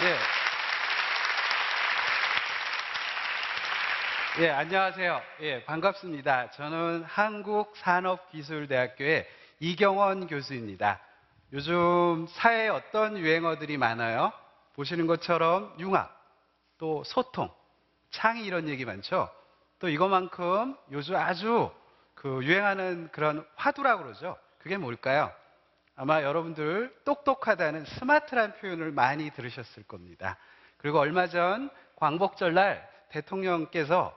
예. 예, 안녕하세요. 예, 반갑습니다. 저는 한국산업기술대학교의 이경원 교수입니다. 요즘 사회에 어떤 유행어들이 많아요? 보시는 것처럼 융합, 또 소통, 창의 이런 얘기 많죠? 또 이것만큼 요즘 아주 그 유행하는 그런 화두라고 그러죠? 그게 뭘까요? 아마 여러분들 똑똑하다는 스마트란 표현을 많이 들으셨을 겁니다. 그리고 얼마 전 광복절 날 대통령께서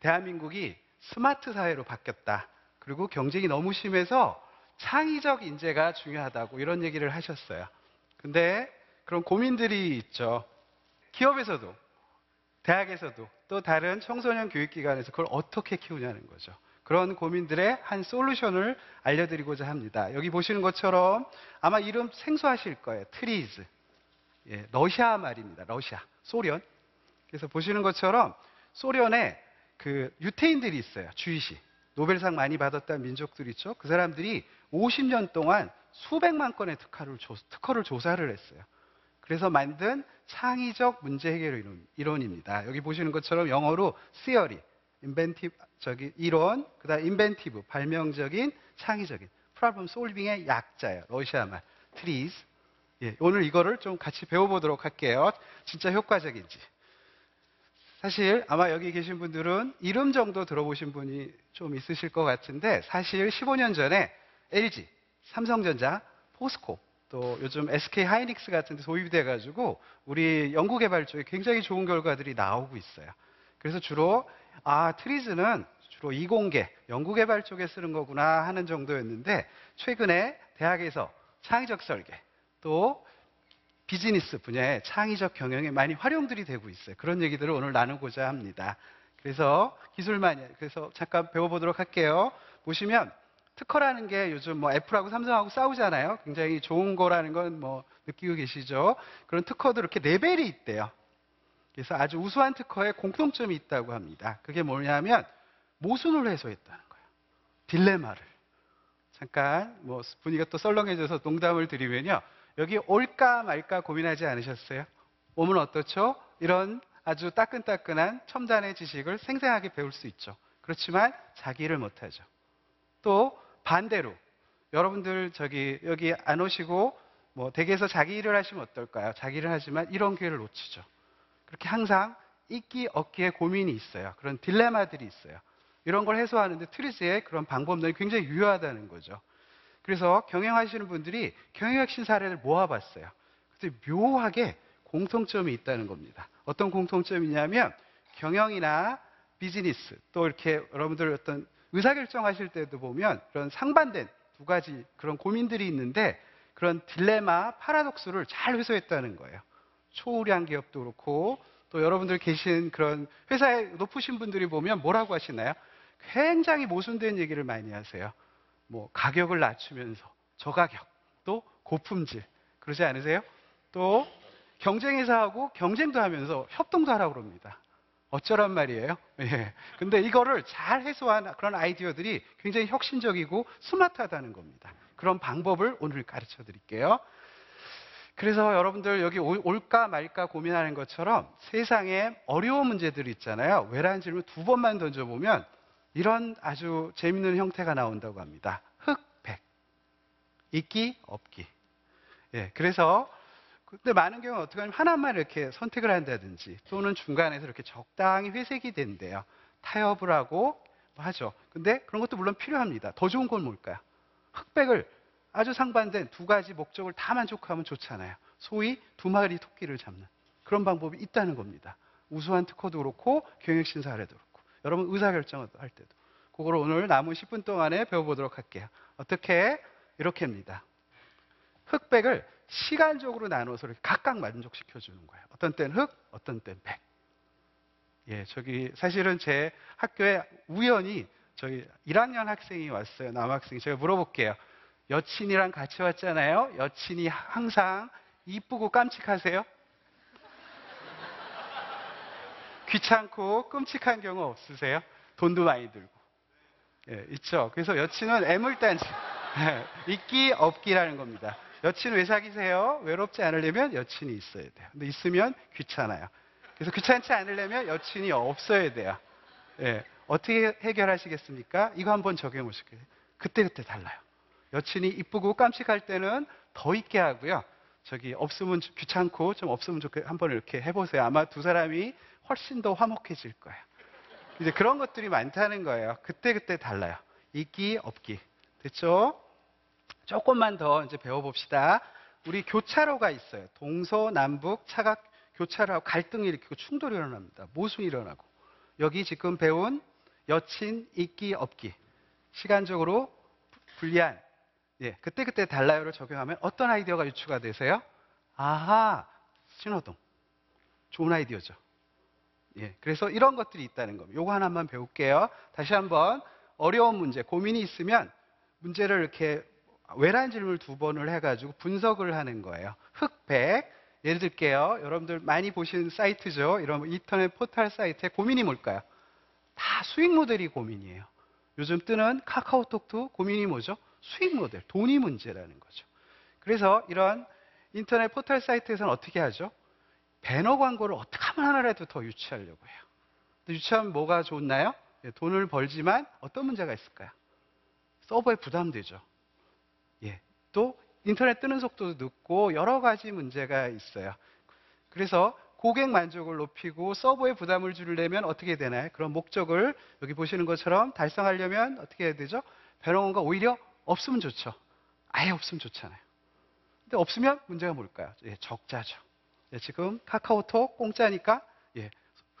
대한민국이 스마트 사회로 바뀌었다. 그리고 경쟁이 너무 심해서 창의적 인재가 중요하다고 이런 얘기를 하셨어요. 근데 그런 고민들이 있죠. 기업에서도, 대학에서도, 또 다른 청소년 교육기관에서 그걸 어떻게 키우냐는 거죠. 그런 고민들의 한 솔루션을 알려드리고자 합니다. 여기 보시는 것처럼 아마 이름 생소하실 거예요. 트리즈. 예, 러시아 말입니다. 러시아. 소련. 그래서 보시는 것처럼 소련에 그 유태인들이 있어요. Jewish. 노벨상 많이 받았다는 민족들 있죠. 그 사람들이 50년 동안 수백만 건의 특허를, 조, 특허를 조사를 했어요. 그래서 만든 창의적 문제 해결 이론, 입니다 여기 보시는 것처럼 영어로 theory, inventive, 저기 이론, 그다음 inventive, 발명적인, 창의적인, problem solving의 약자예요. 러시아 말, trees. 예, 오늘 이거를 좀 같이 배워보도록 할게요. 진짜 효과적인지. 사실 아마 여기 계신 분들은 이름 정도 들어보신 분이 좀 있으실 것 같은데 사실 15년 전에 LG, 삼성전자, 포스코 또 요즘 SK 하이닉스 같은 데 도입이 돼가지고 우리 연구개발 쪽에 굉장히 좋은 결과들이 나오고 있어요. 그래서 주로 아 트리즈는 주로 이공계 연구개발 쪽에 쓰는 거구나 하는 정도였는데 최근에 대학에서 창의적 설계 또 비즈니스 분야의 창의적 경영에 많이 활용들이 되고 있어요. 그런 얘기들을 오늘 나누고자 합니다. 그래서 기술만 그래서 잠깐 배워보도록 할게요. 보시면 특허라는 게 요즘 뭐 애플하고 삼성하고 싸우잖아요. 굉장히 좋은 거라는 건 뭐 느끼고 계시죠. 그런 특허도 이렇게 레벨이 있대요. 그래서 아주 우수한 특허에 공통점이 있다고 합니다. 그게 뭐냐면 모순을 해소했다는 거예요. 딜레마를. 잠깐 뭐 분위기가 또 썰렁해져서 농담을 드리면요. 여기 올까 말까 고민하지 않으셨어요? 오면 어떻죠? 이런 아주 따끈따끈한 첨단의 지식을 생생하게 배울 수 있죠. 그렇지만 자기 일을 못하죠. 또 반대로 여러분들 저기 여기 안 오시고 뭐 댁에서 자기 일을 하시면 어떨까요? 자기 일을 하지만 이런 기회를 놓치죠. 그렇게 항상 있기 없기에 고민이 있어요. 그런 딜레마들이 있어요. 이런 걸 해소하는데 트리스의 그런 방법들이 굉장히 유효하다는 거죠. 그래서 경영하시는 분들이 경영혁신 사례를 모아봤어요. 근데 묘하게 공통점이 있다는 겁니다. 어떤 공통점이냐면 경영이나 비즈니스 또 이렇게 여러분들 어떤 의사결정하실 때도 보면 그런 상반된 두 가지 그런 고민들이 있는데 그런 딜레마, 파라독스를 잘 해소했다는 거예요. 초우량 기업도 그렇고 또 여러분들 계신 그런 회사에 높으신 분들이 보면 뭐라고 하시나요? 굉장히 모순된 얘기를 많이 하세요. 뭐 가격을 낮추면서 저가격 또 고품질 그러지 않으세요? 또 경쟁회사하고 경쟁도 하면서 협동도 하라고 그럽니다. 어쩌란 말이에요? 예. 근데 이거를 잘 해소한 그런 아이디어들이 굉장히 혁신적이고 스마트하다는 겁니다. 그런 방법을 오늘 가르쳐 드릴게요. 그래서 여러분들 여기 올까 말까 고민하는 것처럼 세상에 어려운 문제들이 있잖아요. 왜라는 질문 두 번만 던져보면 이런 아주 재밌는 형태가 나온다고 합니다. 흑백. 있기, 없기. 예, 그래서 근데 많은 경우 어떻게 하면 하나만 이렇게 선택을 한다든지 또는 중간에서 이렇게 적당히 회색이 된대요. 타협을 하고 뭐 하죠. 근데 그런 것도 물론 필요합니다. 더 좋은 건 뭘까요? 흑백을 아주 상반된 두 가지 목적을 다 만족하면 좋잖아요. 소위 두 마리 토끼를 잡는 그런 방법이 있다는 겁니다. 우수한 특허도 그렇고 경영신 사례도 그렇고. 여러분 의사결정을 할 때도. 그거를 오늘 남은 10분 동안에 배워보도록 할게요. 어떻게? 이렇게입니다. 흑백을 시간적으로 나눠서 이렇게 각각 만족시켜 주는 거예요. 어떤 때는 흑, 어떤 때는 백. 예, 저기 사실은 제 학교에 우연히 저희 1학년 학생이 왔어요. 남학생이. 제가 물어볼게요. 여친이랑 같이 왔잖아요. 여친이 항상 이쁘고 깜찍하세요? 귀찮고 끔찍한 경우 없으세요? 돈도 많이 들고. 예, 있죠. 그래서 여친은 애물단지. 예, 있기 없기라는 겁니다. 여친 왜 사귀세요? 외롭지 않으려면 여친이 있어야 돼요. 근데 있으면 귀찮아요. 그래서 귀찮지 않으려면 여친이 없어야 돼요. 예. 어떻게 해결하시겠습니까? 이거 한번 적용해 보실게요. 그때그때 달라요. 여친이 이쁘고 깜찍할 때는 더 있게 하고요. 저기 없으면 좀 귀찮고 좀 없으면 좋게 한번 이렇게 해보세요. 아마 두 사람이 훨씬 더 화목해질 거예요. 이제 그런 것들이 많다는 거예요. 그때 그때 달라요. 있기, 없기. 됐죠? 조금만 더 이제 배워봅시다. 우리 교차로가 있어요. 동서남북 차가 교차로하고 갈등이 일으키고 충돌이 일어납니다. 모순이 일어나고. 여기 지금 배운 여친, 있기, 없기. 시간적으로 불리한, 예, 그때 그때 달라요를 적용하면 어떤 아이디어가 유추가 되세요? 아하, 신호등. 좋은 아이디어죠. 예, 그래서 이런 것들이 있다는 겁니다. 요거 하나만 배울게요. 다시 한번 어려운 문제, 고민이 있으면 문제를 이렇게 외란 질문을 두 번을 해가지고 분석을 하는 거예요. 흑백. 예를 들게요. 여러분들 많이 보신 사이트죠. 이런 인터넷 포털 사이트에 고민이 뭘까요? 다 수익 모델이 고민이에요. 요즘 뜨는 카카오톡도 고민이 뭐죠? 수익 모델, 돈이 문제라는 거죠. 그래서 이런 인터넷 포털 사이트에서는 어떻게 하죠? 배너 광고를 어떻게 하면 하나라도 더 유치하려고 해요. 유치하면 뭐가 좋나요? 예, 돈을 벌지만 어떤 문제가 있을까요? 서버에 부담되죠. 예. 또 인터넷 뜨는 속도도 늦고 여러 가지 문제가 있어요. 그래서 고객 만족을 높이고 서버에 부담을 줄이려면 어떻게 되나요? 그런 목적을 여기 보시는 것처럼 달성하려면 어떻게 해야 되죠? 배너원가 오히려 없으면 좋죠. 아예 없으면 좋잖아요. 근데 없으면 문제가 뭘까요? 예, 적자죠. 예, 지금 카카오톡 공짜니까 예,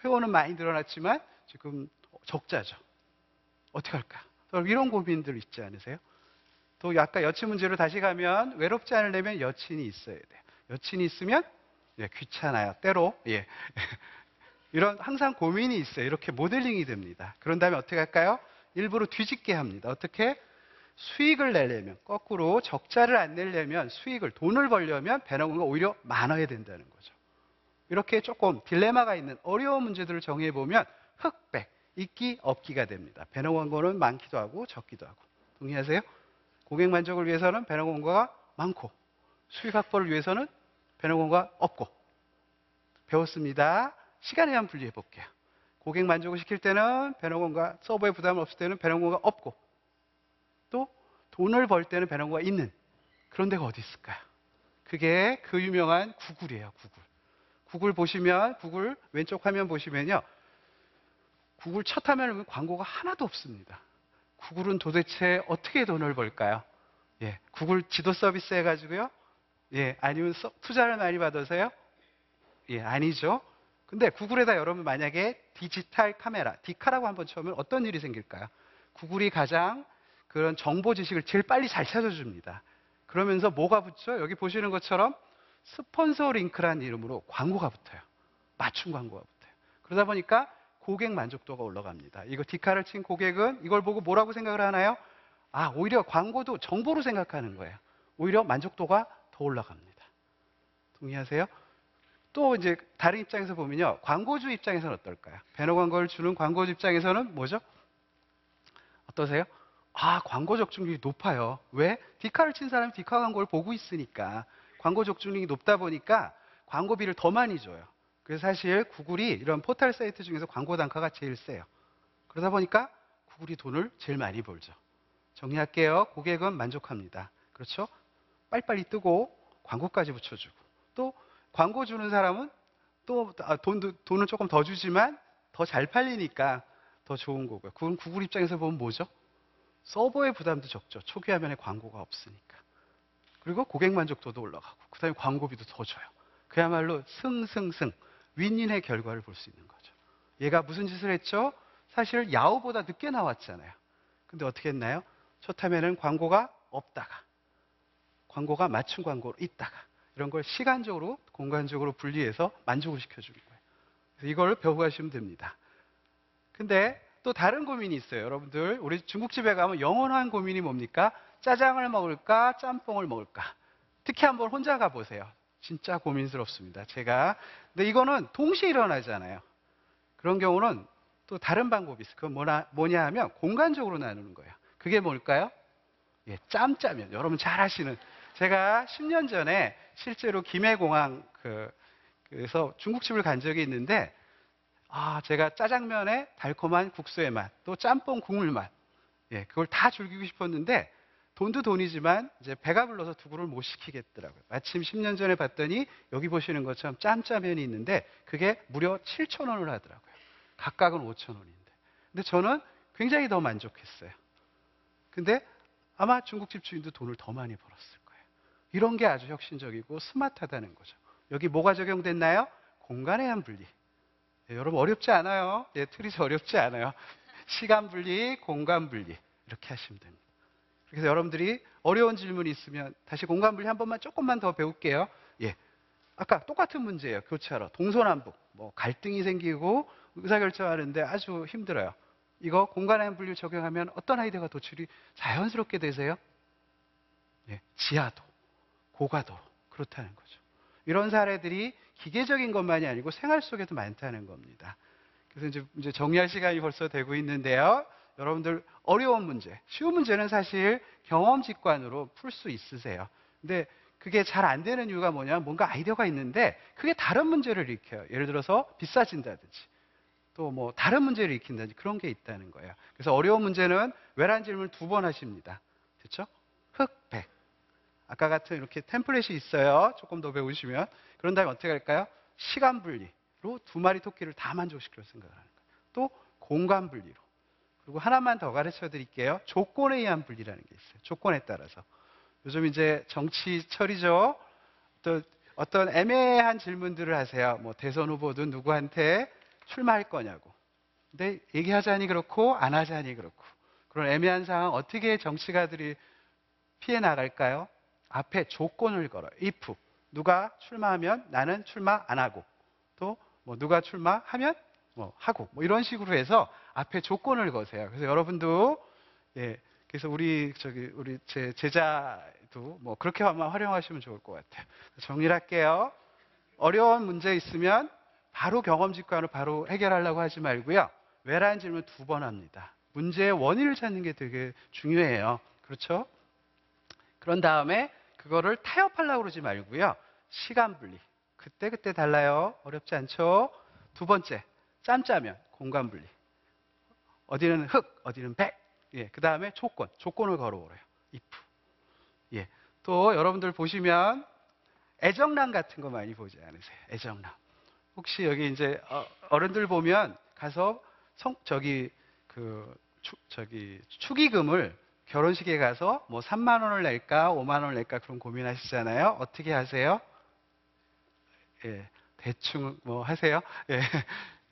회원은 많이 늘어났지만 지금 적자죠. 어떻게 할까? 이런 고민들 있지 않으세요? 또 아까 여친 문제로 다시 가면 외롭지 않으려면 여친이 있어야 돼요. 여친이 있으면 예, 귀찮아요. 때로 예. 이런 항상 고민이 있어요. 이렇게 모델링이 됩니다. 그런 다음에 어떻게 할까요? 일부러 뒤집게 합니다. 어떻게? 수익을 내려면 거꾸로 적자를 안 내려면 수익을 돈을 벌려면 배너공가 오히려 많아야 된다는 거죠. 이렇게 조금 딜레마가 있는 어려운 문제들을 정해 보면 흑백 있기 없기가 됩니다. 배너 광고는 많기도 하고 적기도 하고 동의하세요? 고객 만족을 위해서는 배너 광고가 많고 수익 확보를 위해서는 배너 광고가 없고 배웠습니다. 시간에 한 분리해 볼게요. 고객 만족을 시킬 때는 광고가 서버에 부담 없을 때는 배너 광고가 없고 또 돈을 벌 때는 배너 광고가 있는 그런 데가 어디 있을까요? 그게 그 유명한 구글이에요. 구글. 구글 보시면 구글 왼쪽 화면 보시면요. 구글 첫 화면을 보면 광고가 하나도 없습니다. 구글은 도대체 어떻게 돈을 벌까요? 예, 구글 지도 서비스 해가지고요. 예, 아니면 서, 투자를 많이 받아서요? 예, 아니죠. 근데 구글에다 여러분 만약에 디지털 카메라, 디카라고 한번 쳐면 어떤 일이 생길까요? 구글이 가장 그런 정보 지식을 제일 빨리 잘 찾아줍니다. 그러면서 뭐가 붙죠? 여기 보시는 것처럼 스폰서 링크라는 이름으로 광고가 붙어요. 맞춤 광고가 붙어요. 그러다 보니까 고객 만족도가 올라갑니다. 이거 디카를 친 고객은 이걸 보고 뭐라고 생각을 하나요? 아, 오히려 광고도 정보로 생각하는 거예요. 오히려 만족도가 더 올라갑니다. 동의하세요? 또 이제 다른 입장에서 보면요. 광고주 입장에서는 어떨까요? 배너 광고를 주는 광고주 입장에서는 뭐죠? 어떠세요? 아, 광고 적중률이 높아요. 왜? 디카를 친 사람이 디카 광고를 보고 있으니까. 광고 적중률이 높다 보니까 광고비를 더 많이 줘요. 그래서 사실 구글이 이런 포털 사이트 중에서 광고 단가가 제일 세요. 그러다 보니까 구글이 돈을 제일 많이 벌죠. 정리할게요. 고객은 만족합니다. 그렇죠? 빨리빨리 뜨고 광고까지 붙여주고 또 광고 주는 사람은 또 아, 돈도, 돈은 조금 더 주지만 더 잘 팔리니까 더 좋은 거고요. 그건 구글 입장에서 보면 뭐죠? 서버의 부담도 적죠. 초기 화면에 광고가 없으니까. 그리고 고객 만족도도 올라가고 그 다음에 광고비도 더 줘요. 그야말로 승승승 윈윈의 결과를 볼 수 있는 거죠. 얘가 무슨 짓을 했죠? 사실 야후보다 늦게 나왔잖아요. 근데 어떻게 했나요? 첫 화면에는 광고가 없다가 광고가 맞춤 광고로 있다가 이런 걸 시간적으로 공간적으로 분리해서 만족을 시켜주는 거예요. 그래서 이걸 배우고 가시면 됩니다. 근데 또 다른 고민이 있어요. 여러분들 우리 중국집에 가면 영원한 고민이 뭡니까? 짜장을 먹을까? 짬뽕을 먹을까? 특히 한번 혼자 가보세요. 진짜 고민스럽습니다. 제가. 근데 이거는 동시에 일어나잖아요. 그런 경우는 또 다른 방법이 있어요. 그건 뭐나, 뭐냐 하면 공간적으로 나누는 거예요. 그게 뭘까요? 예, 짬짜면. 여러분 잘 아시는 제가 10년 전에 실제로 김해공항 그, 그래서 중국집을 간 적이 있는데, 아, 제가 짜장면에 달콤한 국수의 맛, 또 짬뽕 국물 맛, 예, 그걸 다 즐기고 싶었는데, 돈도 돈이지만 이제 배가 불러서 두고를 못 시키겠더라고요. 마침 10년 전에 봤더니 여기 보시는 것처럼 짬짜면이 있는데 그게 무려 7천 원을 하더라고요. 각각은 5천 원인데. 근데 저는 굉장히 더 만족했어요. 근데 아마 중국집 주인도 돈을 더 많이 벌었을 거예요. 이런 게 아주 혁신적이고 스마트하다는 거죠. 여기 뭐가 적용됐나요? 공간의 한 분리. 예, 여러분 어렵지 않아요. 예, 트리즈 어렵지 않아요. 시간 분리, 공간 분리 이렇게 하시면 됩니다. 그래서 여러분들이 어려운 질문이 있으면 다시 공간 분리 한 번만 조금만 더 배울게요. 예. 아까 똑같은 문제예요. 교차로 동서남북 뭐 갈등이 생기고 의사결정하는데 아주 힘들어요. 이거 공간의 분리를 적용하면 어떤 아이디어가 도출이 자연스럽게 되세요? 예, 지하도, 고가도 그렇다는 거죠. 이런 사례들이 기계적인 것만이 아니고 생활 속에도 많다는 겁니다. 그래서 이제, 정리할 시간이 벌써 되고 있는데요. 여러분들 어려운 문제, 쉬운 문제는 사실 경험 직관으로 풀 수 있으세요. 근데 그게 잘 안 되는 이유가 뭐냐면 뭔가 아이디어가 있는데 그게 다른 문제를 일으켜요. 예를 들어서 비싸진다든지 또 뭐 다른 문제를 일으킨다든지 그런 게 있다는 거예요. 그래서 어려운 문제는 외란 질문 두 번 하십니다. 됐죠? 흑, 백. 아까 같은 이렇게 템플릿이 있어요. 조금 더 배우시면. 그런 다음에 어떻게 할까요? 시간 분리로 두 마리 토끼를 다 만족시키려 생각을 하는 거예요. 또 공간 분리로. 그리고 하나만 더 가르쳐 드릴게요. 조건에 의한 분리라는 게 있어요. 조건에 따라서. 요즘 이제 정치철이죠. 또 어떤 애매한 질문들을 하세요. 뭐 대선 후보든 누구한테 출마할 거냐고. 근데 얘기하자니 그렇고 안 하자니 그렇고. 그런 애매한 상황 어떻게 정치가들이 피해 나갈까요? 앞에 조건을 걸어요. if. 누가 출마하면 나는 출마 안 하고. 또 뭐 누가 출마하면 뭐 하고. 뭐 이런 식으로 해서 앞에 조건을 거세요. 그래서 여러분도 예. 그래서 우리 저기 우리 제 제자도 뭐 그렇게 아마 활용하시면 좋을 것 같아요. 정리를 할게요. 어려운 문제 있으면 바로 경험 직관으로 바로 해결하려고 하지 말고요. 왜라는 질문 두 번 합니다. 문제의 원인을 찾는 게 되게 중요해요. 그렇죠? 그런 다음에 그거를 타협하려고 그러지 말고요. 시간 분리. 그때 그때 달라요. 어렵지 않죠? 두 번째, 짬짜면 공간 분리. 어디는 흑, 어디는 백. 예, 그 다음에 조건, 조건을 걸어오래요. if. 예, 또 여러분들 보시면 애정란 같은 거 많이 보지 않으세요? 애정란. 혹시 여기 이제 어- 어른들 보면 가서 성 저기 그 추, 저기 축의금을 결혼식에 가서 뭐 3만 원을 낼까 5만 원을 낼까 그런 고민하시잖아요. 어떻게 하세요? 예, 대충 뭐 하세요. 예,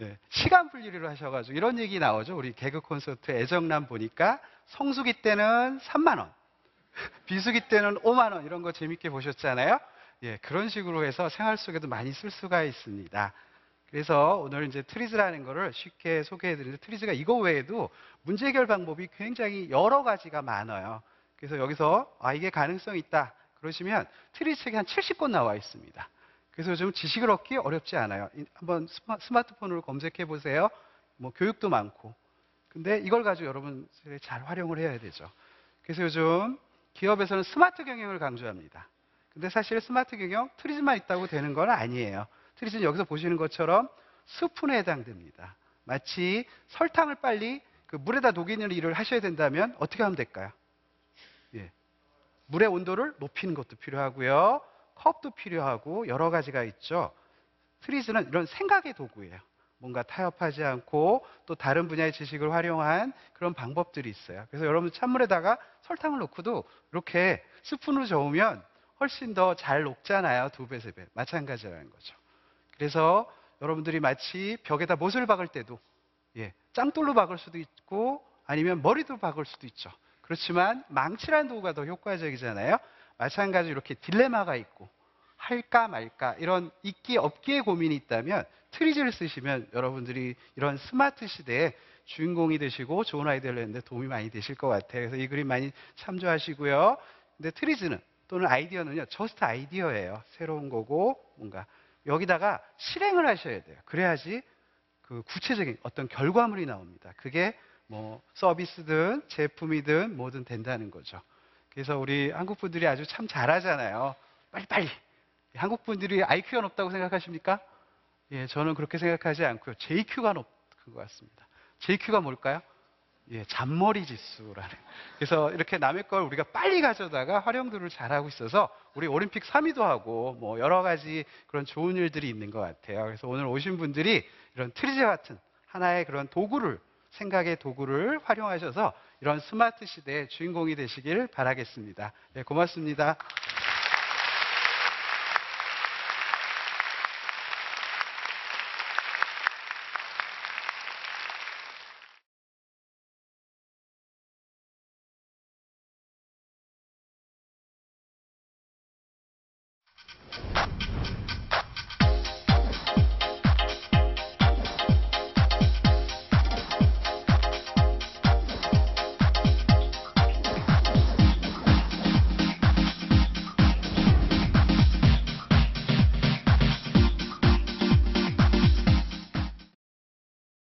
예, 시간 분리를 하셔가지고 이런 얘기 나오죠. 우리 개그 콘서트 애정란 보니까 성수기 때는 3만 원, 비수기 때는 5만 원 이런 거 재밌게 보셨잖아요. 예, 그런 식으로 해서 생활 속에도 많이 쓸 수가 있습니다. 그래서 오늘 이제 트리즈라는 거를 쉽게 소개해 드리는데 트리즈가 이거 외에도 문제 해결 방법이 굉장히 여러 가지가 많아요. 그래서 여기서 아 이게 가능성이 있다 그러시면 트리즈 책이 한 70권 나와 있습니다. 그래서 요즘 지식을 얻기 어렵지 않아요. 이- 한번 스마- 스마트폰으로 검색해 보세요. 뭐 교육도 많고. 근데 이걸 가지고 여러분들이 잘 활용을 해야 되죠. 그래서 요즘 기업에서는 스마트 경영을 강조합니다. 근데 사실 스마트 경영 트리즈만 있다고 되는 건 아니에요. 트리즈는 여기서 보시는 것처럼 스푼에 해당됩니다. 마치 설탕을 빨리 그 물에다 녹이는 일을 하셔야 된다면 어떻게 하면 될까요? 예. 물의 온도를 높이는 것도 필요하고요. 컵도 필요하고 여러 가지가 있죠. 트리즈는 이런 생각의 도구예요. 뭔가 타협하지 않고 또 다른 분야의 지식을 활용한 그런 방법들이 있어요. 그래서 여러분 찬물에다가 설탕을 넣고도 이렇게 스푼으로 저으면 훨씬 더 잘 녹잖아요. 두 배, 세 배. 마찬가지라는 거죠. 그래서 여러분들이 마치 벽에다 못을 박을 때도 예, 짱돌로 박을 수도 있고 아니면 머리도 박을 수도 있죠. 그렇지만 망치라는 도구가 더 효과적이잖아요. 마찬가지로 이렇게 딜레마가 있고 할까 말까 이런 있기 없기의 고민이 있다면 트리즈를 쓰시면 여러분들이 이런 스마트 시대에 주인공이 되시고 좋은 아이디어를 내는데 도움이 많이 되실 것 같아요. 그래서 이 그림 많이 참조하시고요. 근데 트리즈는 또는 아이디어는요, just 아이디어예요. 새로운 거고 뭔가 여기다가 실행을 하셔야 돼요. 그래야지 그 구체적인 어떤 결과물이 나옵니다. 그게 뭐 서비스든 제품이든 뭐든 된다는 거죠. 그래서 우리 한국 분들이 아주 참 잘하잖아요. 빨리빨리. 한국 분들이 IQ가 높다고 생각하십니까? 예, 저는 그렇게 생각하지 않고요. JQ가 높은 것 같습니다. JQ가 뭘까요? 예, 잔머리 지수라는. 그래서 이렇게 남의 걸 우리가 빨리 가져다가 활용도를 잘하고 있어서 우리 올림픽 3위도 하고 뭐 여러 가지 그런 좋은 일들이 있는 것 같아요. 그래서 오늘 오신 분들이 이런 트리제 같은 하나의 그런 도구를 생각의 도구를 활용하셔서 이런 스마트 시대의 주인공이 되시길 바라겠습니다. 네, 고맙습니다.